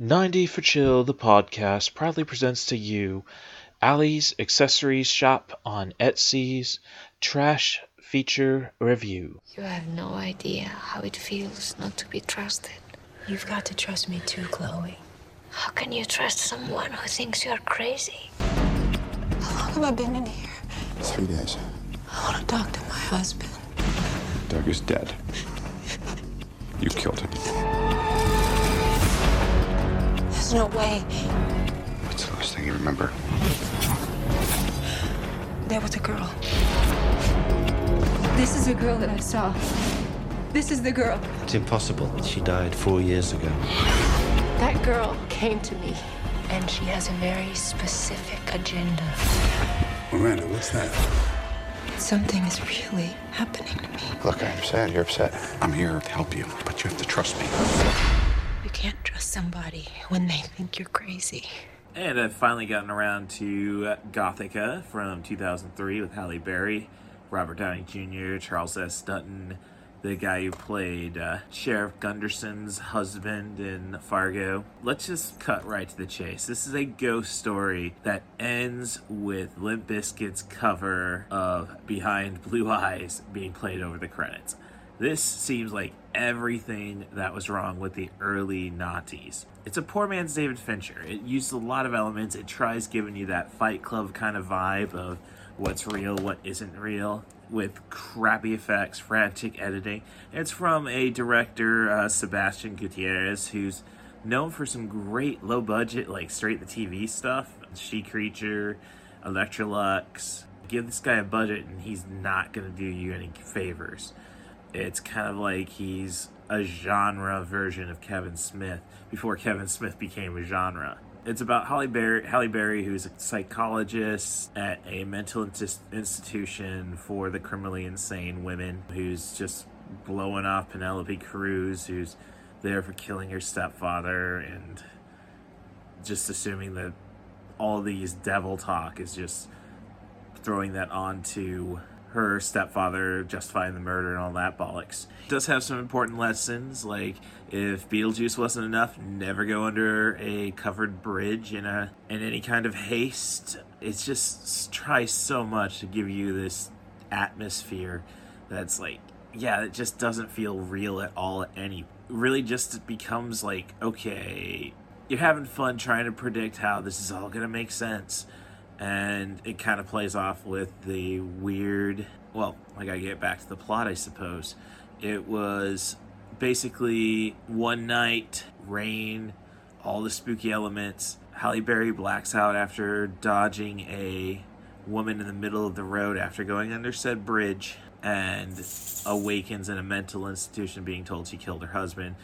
90 for Chill, the podcast, proudly presents to you Ali's Accessories Shop on Etsy's Trash Feature Review. You have no idea how it feels not to be trusted. You've got to trust me too, Chloe. How can you trust someone who thinks you're crazy? How long have I been in here? Three days. I want to talk to my husband. Doug is dead. You killed him. There's no way. What's the last thing you remember? There was a girl. This is the girl that I saw. This is the girl. It's impossible. She died four years ago. That girl came to me, and she has a very specific agenda. Miranda, what's that? Something is really happening to me. Look, I understand you're upset. I'm here to help you, but you have to trust me. Can't trust somebody when they think you're crazy. And I've finally gotten around to Gothika from 2003 with Halle Berry, Robert Downey Jr., Charles S. Dutton, the guy who played uh, Sheriff Gunderson's husband in Fargo. Let's just cut right to the chase. This is a ghost story that ends with Limp Bizkit's cover of Behind Blue Eyes being played over the credits. This seems like everything that was wrong with the early Nazis. It's a poor man's David Fincher. It uses a lot of elements. It tries giving you that Fight Club kind of vibe of what's real, what isn't real, with crappy effects, frantic editing. It's from a director, uh, Sebastian Gutierrez, who's known for some great low budget, like straight to TV stuff. She Creature, Electra Luxx. Give this guy a budget and he's not going to do you any favors. It's kind of like he's a genre version of Kevin Smith before Kevin Smith became a genre. It's about Halle Berry, Halle Berry, who's a psychologist at a mental institution for the criminally insane women, who's just blowing off Penelope Cruz, who's there for killing her stepfather, and just assuming that all these devil talk is just throwing that onto her stepfather justifying the murder and all that bollocks. It does have some important lessons, like if Beetlejuice wasn't enough, never go under a covered bridge in a in any kind of haste. It's just tries so much to give you this atmosphere that's like, yeah, it just doesn't feel real at all. At Any really just becomes like, okay, you're having fun trying to predict how this is all gonna make sense and it kind of plays off with the weird well i gotta get back to the plot i suppose. It was basically one night rain all the spooky elements. Halle berry blacks out after dodging a woman in the middle of the road after going under said bridge and awakens in a mental institution being told she killed her husband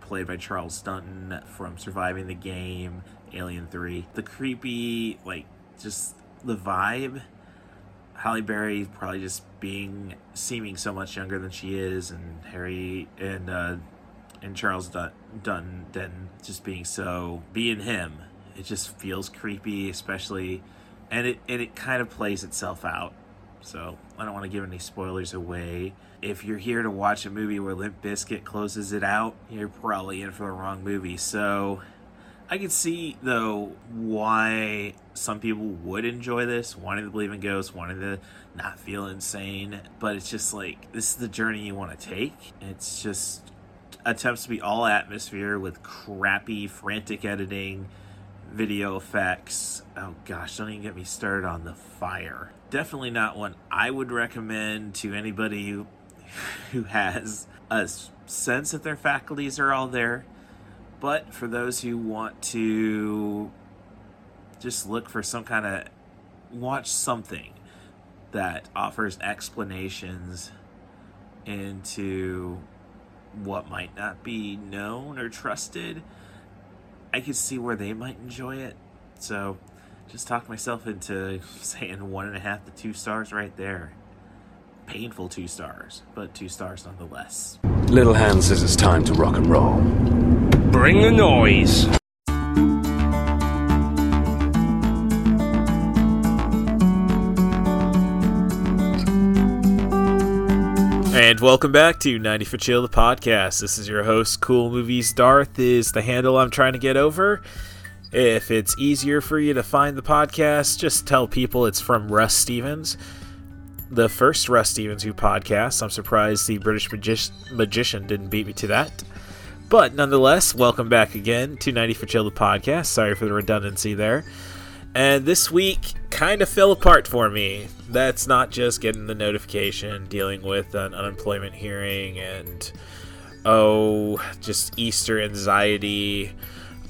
played by charles Dutton from surviving the game alien 3 the creepy like just the vibe. Halle Berry probably just being seeming so much younger than she is, and Harry and uh, and Charles Dun- Dun just being so being him. It just feels creepy, especially, and it and it kind of plays itself out. So I don't want to give any spoilers away. If you're here to watch a movie where Limp Bizkit closes it out, you're probably in for the wrong movie. So I could see though why some people would enjoy this, wanting to believe in ghosts, wanting to not feel insane. But it's just like this is the journey you want to take. It's just attempts to be all atmosphere with crappy, frantic editing, video effects. Oh gosh, don't even get me started on the fire. Definitely not one I would recommend to anybody who, who has a sense that their faculties are all there but for those who want to just look for some kind of watch something that offers explanations into what might not be known or trusted, I could see where they might enjoy it. So just talk myself into saying one and a half to two stars right there. Painful two stars, but two stars nonetheless. Little Hand says it's time to rock and roll. Bring the noise. And welcome back to 90 for Chill, the podcast. This is your host, Cool Movies Darth, is the handle I'm trying to get over. If it's easier for you to find the podcast, just tell people it's from Russ Stevens, the first Russ Stevens who podcasts. I'm surprised the British magi- magician didn't beat me to that. But nonetheless, welcome back again to 90 for Chill, the podcast. Sorry for the redundancy there. And this week kind of fell apart for me. That's not just getting the notification, dealing with an unemployment hearing, and oh, just Easter anxiety.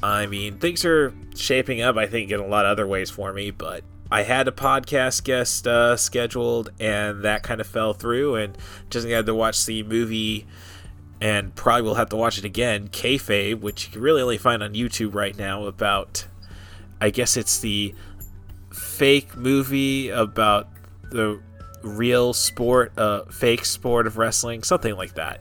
I mean, things are shaping up, I think, in a lot of other ways for me, but I had a podcast guest uh, scheduled, and that kind of fell through, and just had to watch the movie, and probably will have to watch it again, Kayfabe, which you can really only find on YouTube right now, about I guess it's the fake movie about the real sport, uh, fake sport of wrestling, something like that.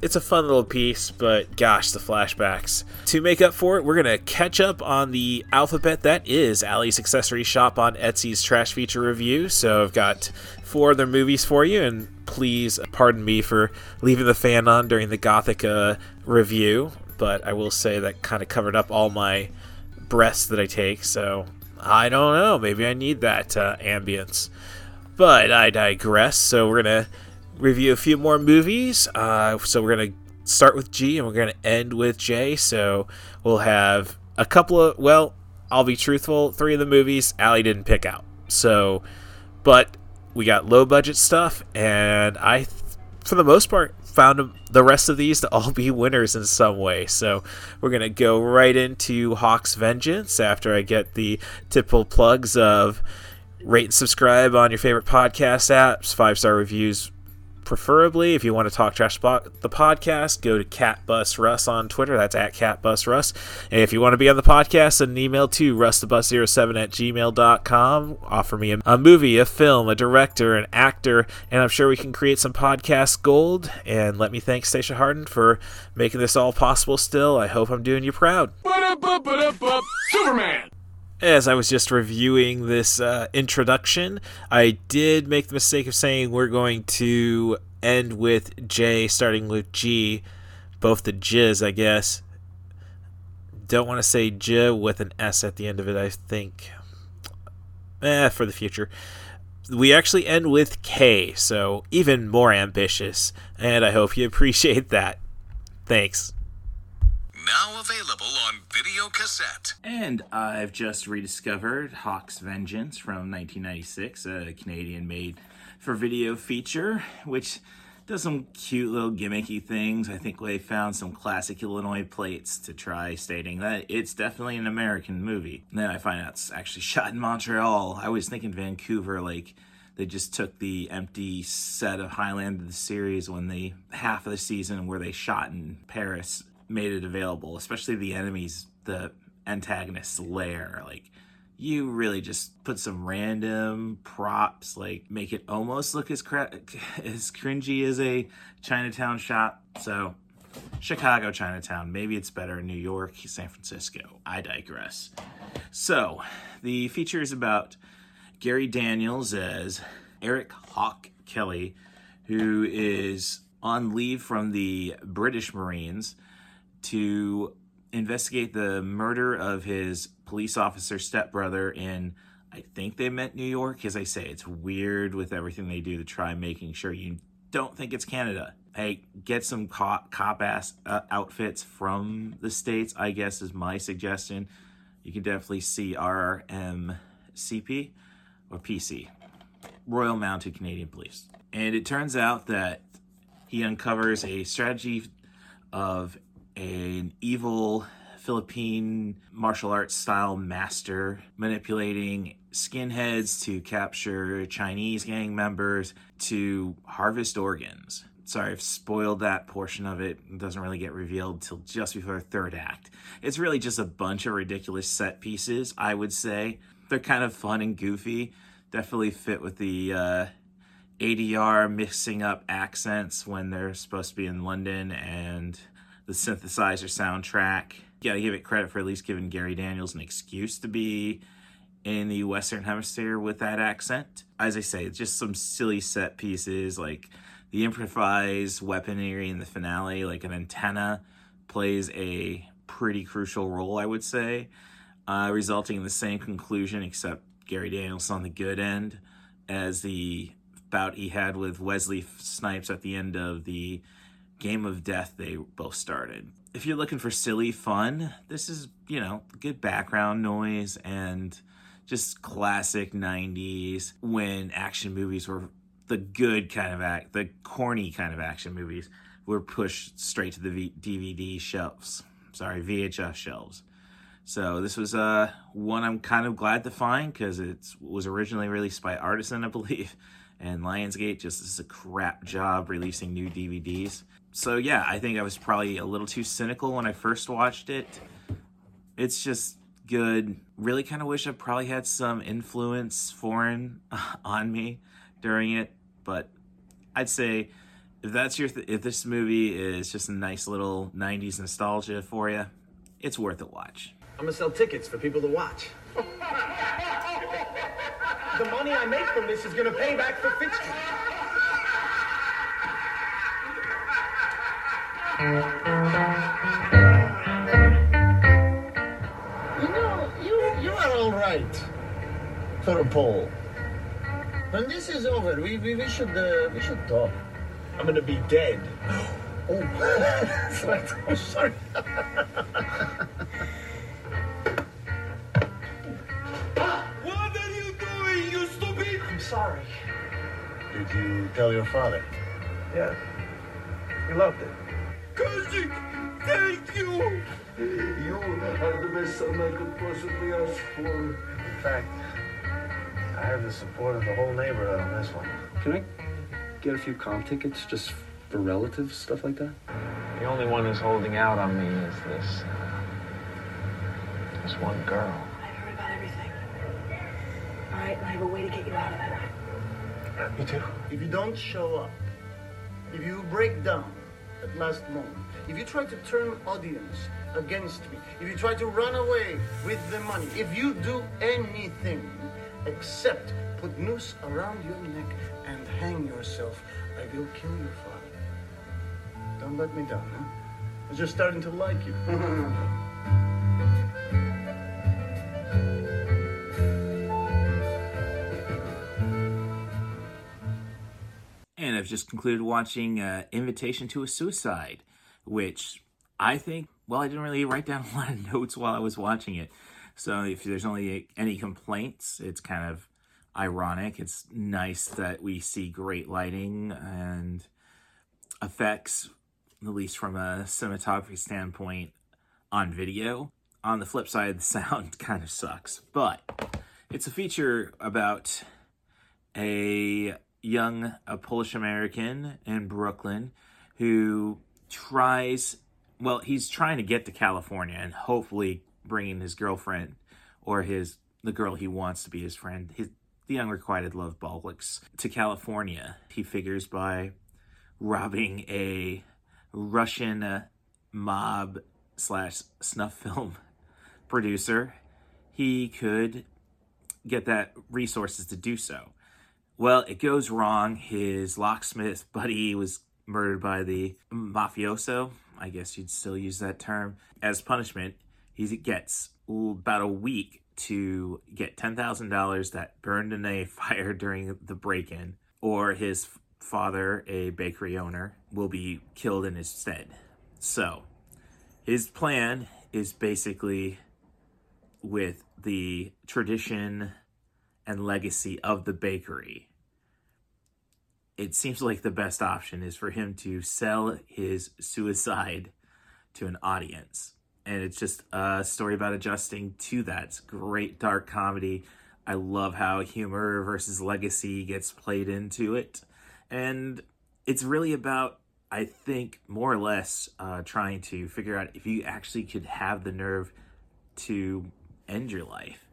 It's a fun little piece, but gosh, the flashbacks. To make up for it, we're to catch up on the alphabet that is Ali's Accessory Shop on Etsy's Trash Feature Review. So I've got four other movies for you, and please pardon me for leaving the fan on during the Gothika review, but I will say that kind of covered up all my breaths that I take, so I don't know. Maybe I need that uh, ambience. But I digress. So we're gonna review a few more movies. Uh, so we're gonna start with G and we're gonna end with J. So we'll have a couple of well, I'll be truthful. Three of the movies Allie didn't pick out. So, but we got low budget stuff, and I, for the most part, found the rest of these to all be winners in some way. So we're going to go right into Hawk's Vengeance after I get the typical plugs of rate and subscribe on your favorite podcast apps, five star reviews preferably. If you want to talk trash about the podcast, go to Catbus Russ on Twitter. That's at Catbus Russ. And if you want to be on the podcast, send an email to rustthebus07 at gmail.com. Offer me a, a movie, a film, a director, an actor, and I'm sure we can create some podcast gold. And let me thank Stacia Harden for making this all possible still. I hope I'm doing you proud. Superman! As I was just reviewing this uh, introduction, I did make the mistake of saying we're going to end with J starting with G, both the J's, I guess. Don't want to say J with an S at the end of it, I think. Eh, for the future. We actually end with K, so even more ambitious, and I hope you appreciate that. Thanks. Now available on video cassette. And I've just rediscovered Hawk's Vengeance from 1996, a Canadian made for video feature, which does some cute little gimmicky things. I think they found some classic Illinois plates to try stating that it's definitely an American movie. And then I find out it's actually shot in Montreal. I was thinking Vancouver, like they just took the empty set of Highlander the series when they half of the season where they shot in Paris made it available, especially the enemies, the antagonist's lair. Like, you really just put some random props, like make it almost look as cra- as cringy as a Chinatown shop. So, Chicago Chinatown. Maybe it's better in New York, San Francisco. I digress. So, the feature is about Gary Daniels as Eric Hawk Kelly, who is on leave from the British Marines to investigate the murder of his police officer stepbrother in I think they meant New York. As I say, it's weird with everything they do to try making sure you don't think it's Canada. Hey, get some cop, cop ass uh, outfits from the States, I guess, is my suggestion. You can definitely see RMCP or PC, Royal Mounted Canadian Police. And it turns out that he uncovers a strategy of an evil Philippine martial arts style master manipulating skinheads to capture Chinese gang members to harvest organs. Sorry, I've spoiled that portion of it. It doesn't really get revealed till just before the third act. It's really just a bunch of ridiculous set pieces, I would say. They're kind of fun and goofy. Definitely fit with the uh, ADR mixing up accents when they're supposed to be in London and the synthesizer soundtrack. You gotta give it credit for at least giving Gary Daniels an excuse to be in the Western Hemisphere with that accent. As I say, it's just some silly set pieces like The improvised weaponry in the finale, like an antenna, plays a pretty crucial role, I would say, uh, resulting in the same conclusion, except Gary Daniels on the good end, as the bout he had with Wesley Snipes at the end of the game of death they both started. If you're looking for silly fun, this is, you know, good background noise and just classic 90s when action movies were the good kind of act, the corny kind of action movies were pushed straight to the v- DVD shelves. Sorry, VHS shelves. So this was uh, one I'm kind of glad to find because it was originally released by Artisan, I believe, and Lionsgate just does a crap job releasing new DVDs. So yeah, I think I was probably a little too cynical when I first watched it. It's just good. Really kind of wish I probably had some influence foreign on me during it, but I'd say if that's your th- if this movie is just a nice little 90s nostalgia for you, it's worth a watch. I'm gonna sell tickets for people to watch. the money I make from this is gonna pay back for Fitz You know, you you are all right for a poll. When this is over, we we, we should uh, we should talk. I'm gonna be dead. Oh, that's right. Oh, sorry. what are you doing, you stupid? I'm sorry. Did you tell your father? Yeah. He loved it. Kozik, thank you. You are the best son I could possibly ask for. In fact, I have the support of the whole neighborhood on this one. Can I get a few comp tickets just for relatives, stuff like that? The only one who's holding out on me is this. Uh, this one girl. I've heard about everything. All right, I have a way to get you out of there. Me too. If you don't show up, if you break down at last moment, if you try to turn audience against me, if you try to run away with the money, if you do anything except put noose around your neck and hang yourself, I will kill your father. Don't let me down, huh? I'm just starting to like you. And I've just concluded watching uh, Invitation to a Suicide, which I think, well, I didn't really write down a lot of notes while I was watching it. So if there's only any complaints, it's kind of ironic. It's nice that we see great lighting and effects, at least from a cinematography standpoint, on video. On the flip side, the sound kind of sucks. But it's a feature about a young a Polish American in Brooklyn who tries well he's trying to get to California and hopefully bringing his girlfriend or his the girl he wants to be his friend his the unrequited love bollocks to California he figures by robbing a Russian uh, mob slash snuff film producer he could get that resources to do so well, it goes wrong. His locksmith buddy was murdered by the mafioso. I guess you'd still use that term. As punishment, he gets about a week to get $10,000 that burned in a fire during the break in, or his father, a bakery owner, will be killed in his stead. So, his plan is basically with the tradition and legacy of the bakery it seems like the best option is for him to sell his suicide to an audience. And it's just a story about adjusting to that. It's great dark comedy. I love how humor versus legacy gets played into it. And it's really about, I think, more or less uh, trying to figure out if you actually could have the nerve to end your life.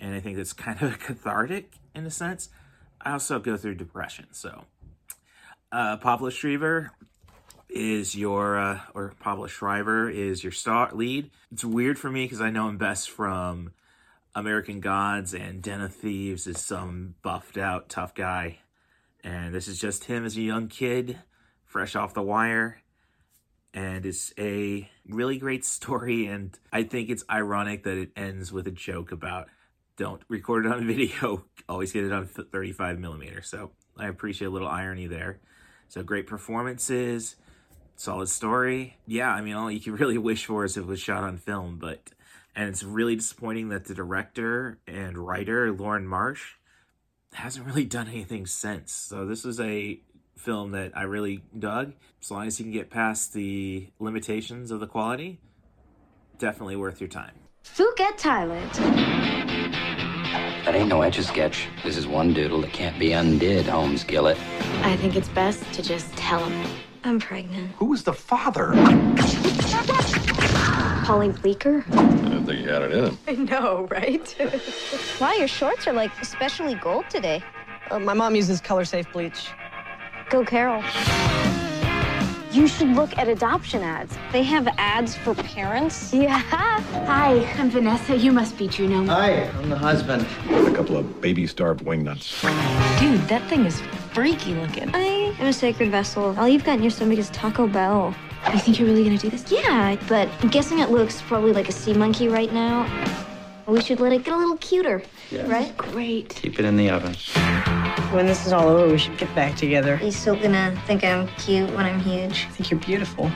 And I think that's kind of cathartic in a sense. I also go through depression, so uh, Pablo Schreiber is your uh, or Pablo Schreiber is your star lead. It's weird for me because I know him best from American Gods and Den of Thieves is some buffed out tough guy, And this is just him as a young kid, fresh off the wire. And it's a really great story. And I think it's ironic that it ends with a joke about don't record it on video, always get it on 35 millimeter. So I appreciate a little irony there. So great performances, solid story. Yeah, I mean, all you can really wish for is it was shot on film, but and it's really disappointing that the director and writer Loren Marsh hasn't really done anything since. So this was a film that I really dug. As long as you can get past the limitations of the quality, definitely worth your time. Phuket, Thailand. That ain't no etch a sketch. This is one doodle that can't be undid, home skillet. I think it's best to just tell him I'm pregnant. Who was the father? Paulie Bleeker? I didn't think he had it in him. I know, right? wow, your shorts are like especially gold today. Uh, my mom uses color safe bleach. Go, Carol. You should look at adoption ads. They have ads for parents. Yeah. Hi, I'm Vanessa. You must be Juno. Hi, I'm the husband. A couple of baby starved wingnuts. Dude, that thing is freaky looking. I am a sacred vessel. All you've got in your stomach is Taco Bell. You think you're really gonna do this? Yeah, but I'm guessing it looks probably like a sea monkey right now. We should let it get a little cuter, Yeah. right? Great. Keep it in the oven. When this is all over, we should get back together. You still gonna think I'm cute when I'm huge? I think you're beautiful.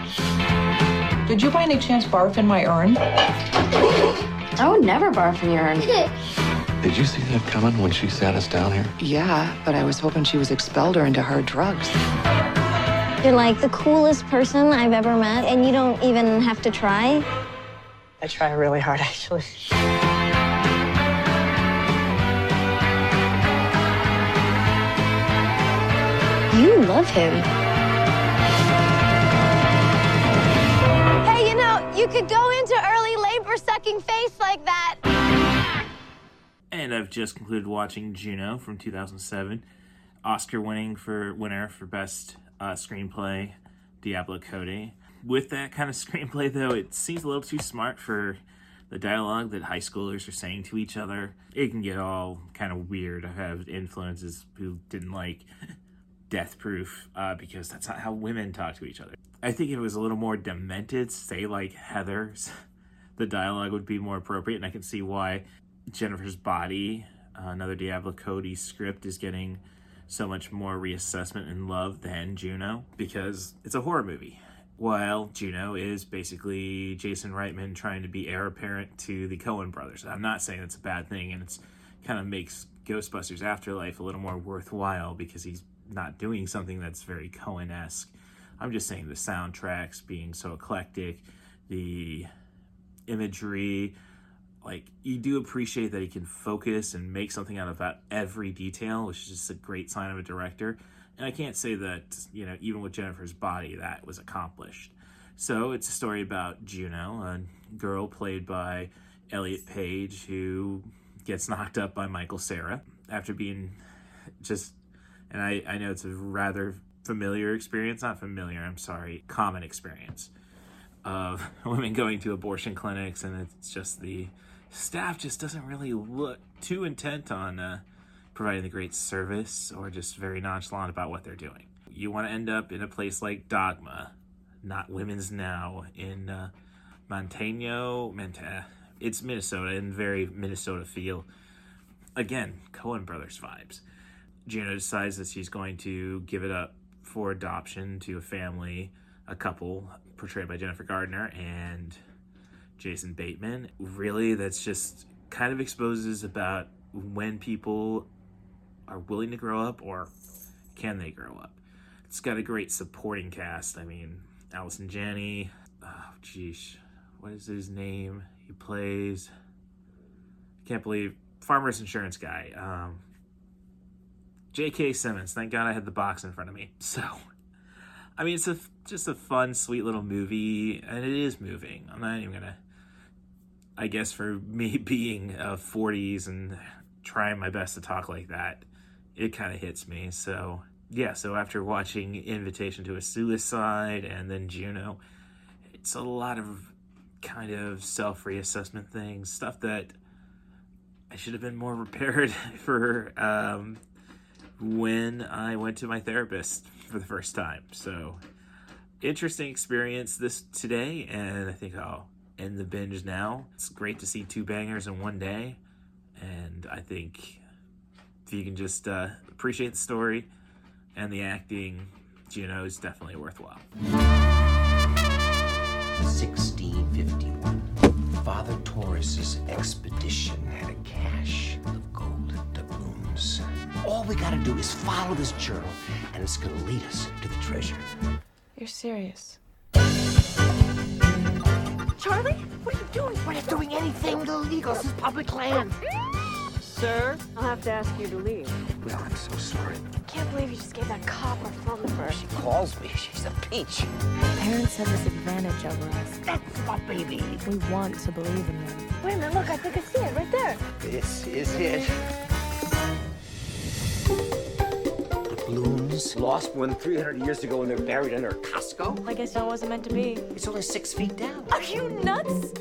Did you by any chance barf in my urn? I would never barf in your urn. Did you see that coming when she sat us down here? Yeah, but I was hoping she was expelled or into hard drugs. You're like the coolest person I've ever met, and you don't even have to try. I try really hard, actually. You love him. Hey, you know, you could go into early labor sucking face like that. And I've just concluded watching Juno from 2007, Oscar-winning for winner for best uh, screenplay, Diablo Cody. With that kind of screenplay, though, it seems a little too smart for the dialogue that high schoolers are saying to each other. It can get all kind of weird. I have influences who didn't like Death Proof uh, because that's not how women talk to each other. I think if it was a little more demented, say like Heathers, the dialogue would be more appropriate, and I can see why Jennifer's Body, uh, another Diablo Cody script, is getting so much more reassessment and love than Juno because it's a horror movie. While Juno is basically Jason Reitman trying to be heir apparent to the Coen brothers. I'm not saying it's a bad thing, and it's kind of makes Ghostbusters Afterlife a little more worthwhile because he's not doing something that's very Coen esque. I'm just saying the soundtracks being so eclectic, the imagery, like you do appreciate that he can focus and make something out of that every detail, which is just a great sign of a director. And I can't say that, you know, even with Jennifer's body, that was accomplished. So it's a story about Juno, a girl played by Elliot Page, who gets knocked up by Michael Cera after being just, and I, I know it's a rather familiar experience, not familiar, I'm sorry, common experience of women going to abortion clinics, and it's just the staff just doesn't really look too intent on uh, providing the great service or just very nonchalant about what they're doing. You want to end up in a place like Dogma, not Women's Now, in uh, Montano, Manta. It's Minnesota and very Minnesota feel. Again, Coen Brothers vibes. Juno decides that she's going to give it up for adoption to a family, a couple portrayed by Jennifer Gardner and Jason Bateman. Really, that's just kind of exposes about when people are willing to grow up or can they grow up. It's got a great supporting cast. I mean, Allison Janney. Oh, geez. What is his name? He plays. Can't believe. Farmer's Insurance guy. Um, J.K. Simmons. Thank God I had the box in front of me. So, I mean, it's a just a fun, sweet little movie, and it is moving. I'm not even gonna. I guess for me being uh, 40s and trying my best to talk like that, it kind of hits me. So yeah, so after watching Invitation to a Suicide and then Juno, it's a lot of kind of self reassessment things, stuff that I should have been more prepared for. Um, when I went to my therapist for the first time. So, interesting experience this today, and I think I'll end the binge now. It's great to see two bangers in one day, and I think if you can just uh, appreciate the story and the acting, Juno is definitely worthwhile. 1651. Father Torres's expedition had a cache of gold doubloons. All we gotta do is follow this journal, and it's gonna lead us to the treasure. You're serious. Charlie, what are you doing? We're not doing anything illegal. This is public land. Sir, I'll have to ask you to leave. Well, I'm so sorry. I Can't believe you just gave that cop our phone number. She calls me. She's a peach. Parents have this advantage over us. That's my baby. We want to believe in them. Wait a minute, look, I think I see it right there. This is it. Doubloons lost more than 300 years ago and they're buried under a Costco? I guess that wasn't meant to be. It's only six feet down. Are you nuts?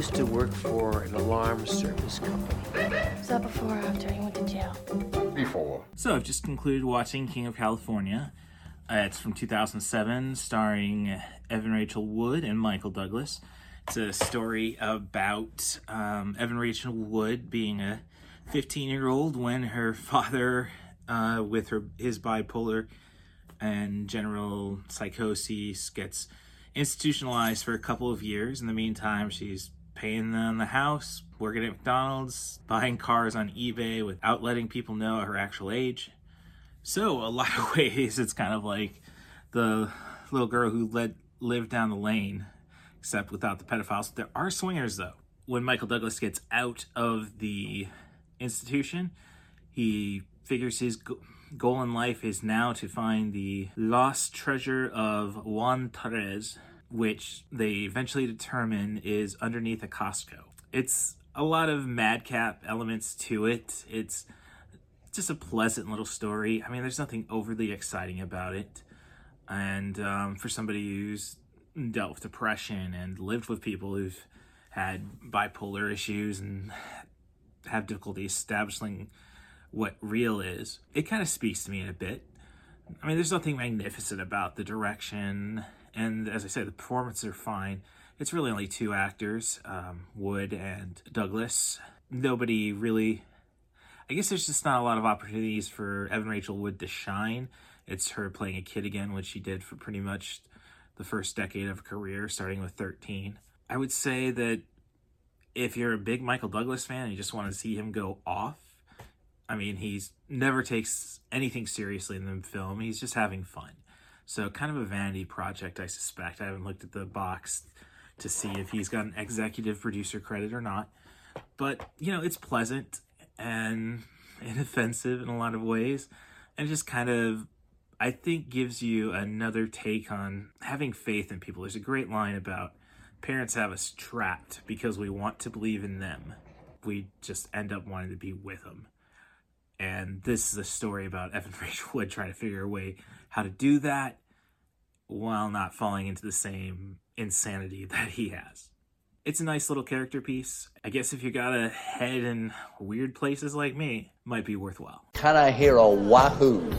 Used to work for an alarm service company. Was that before or after you went to jail? Before. So I've just concluded watching King of California. Uh, it's from 2007, starring Evan Rachel Wood and Michael Douglas. It's a story about um, Evan Rachel Wood being a 15 year old when her father, uh, with her his bipolar and general psychosis, gets institutionalized for a couple of years. In the meantime, she's paying on the house, working at McDonald's, buying cars on eBay without letting people know her actual age. So, a lot of ways, it's kind of like the little girl who led, lived down the lane, except without the pedophiles. There are swingers, though. When Michael Douglas gets out of the institution, he figures his goal in life is now to find the lost treasure of Juan Torres, which they eventually determine is underneath a Costco. It's a lot of madcap elements to it. It's just a pleasant little story. I mean, there's nothing overly exciting about it. And um, for somebody who's dealt with depression and lived with people who've had bipolar issues and have difficulty establishing what real is, it kind of speaks to me in a bit. I mean, there's nothing magnificent about the direction, and as I said, the performances are fine. It's really only two actors, um, Wood and Douglas. Nobody really. I guess there's just not a lot of opportunities for Evan Rachel Wood to shine. It's her playing a kid again, which she did for pretty much the first decade of her career, starting with 13. I would say that if you're a big Michael Douglas fan and you just want to see him go off, I mean, he's never takes anything seriously in the film. He's just having fun. So, kind of a vanity project, I suspect. I haven't looked at the box to see if he's got an executive producer credit or not. But, you know, it's pleasant and inoffensive in a lot of ways. And just kind of, I think, gives you another take on having faith in people. There's a great line about parents have us trapped because we want to believe in them. We just end up wanting to be with them. And this is a story about Evan Rachel Wood trying to figure a way how to do that while not falling into the same insanity that he has. It's a nice little character piece. I guess if you got a head in weird places like me, might be worthwhile. Can I hear a wahoo?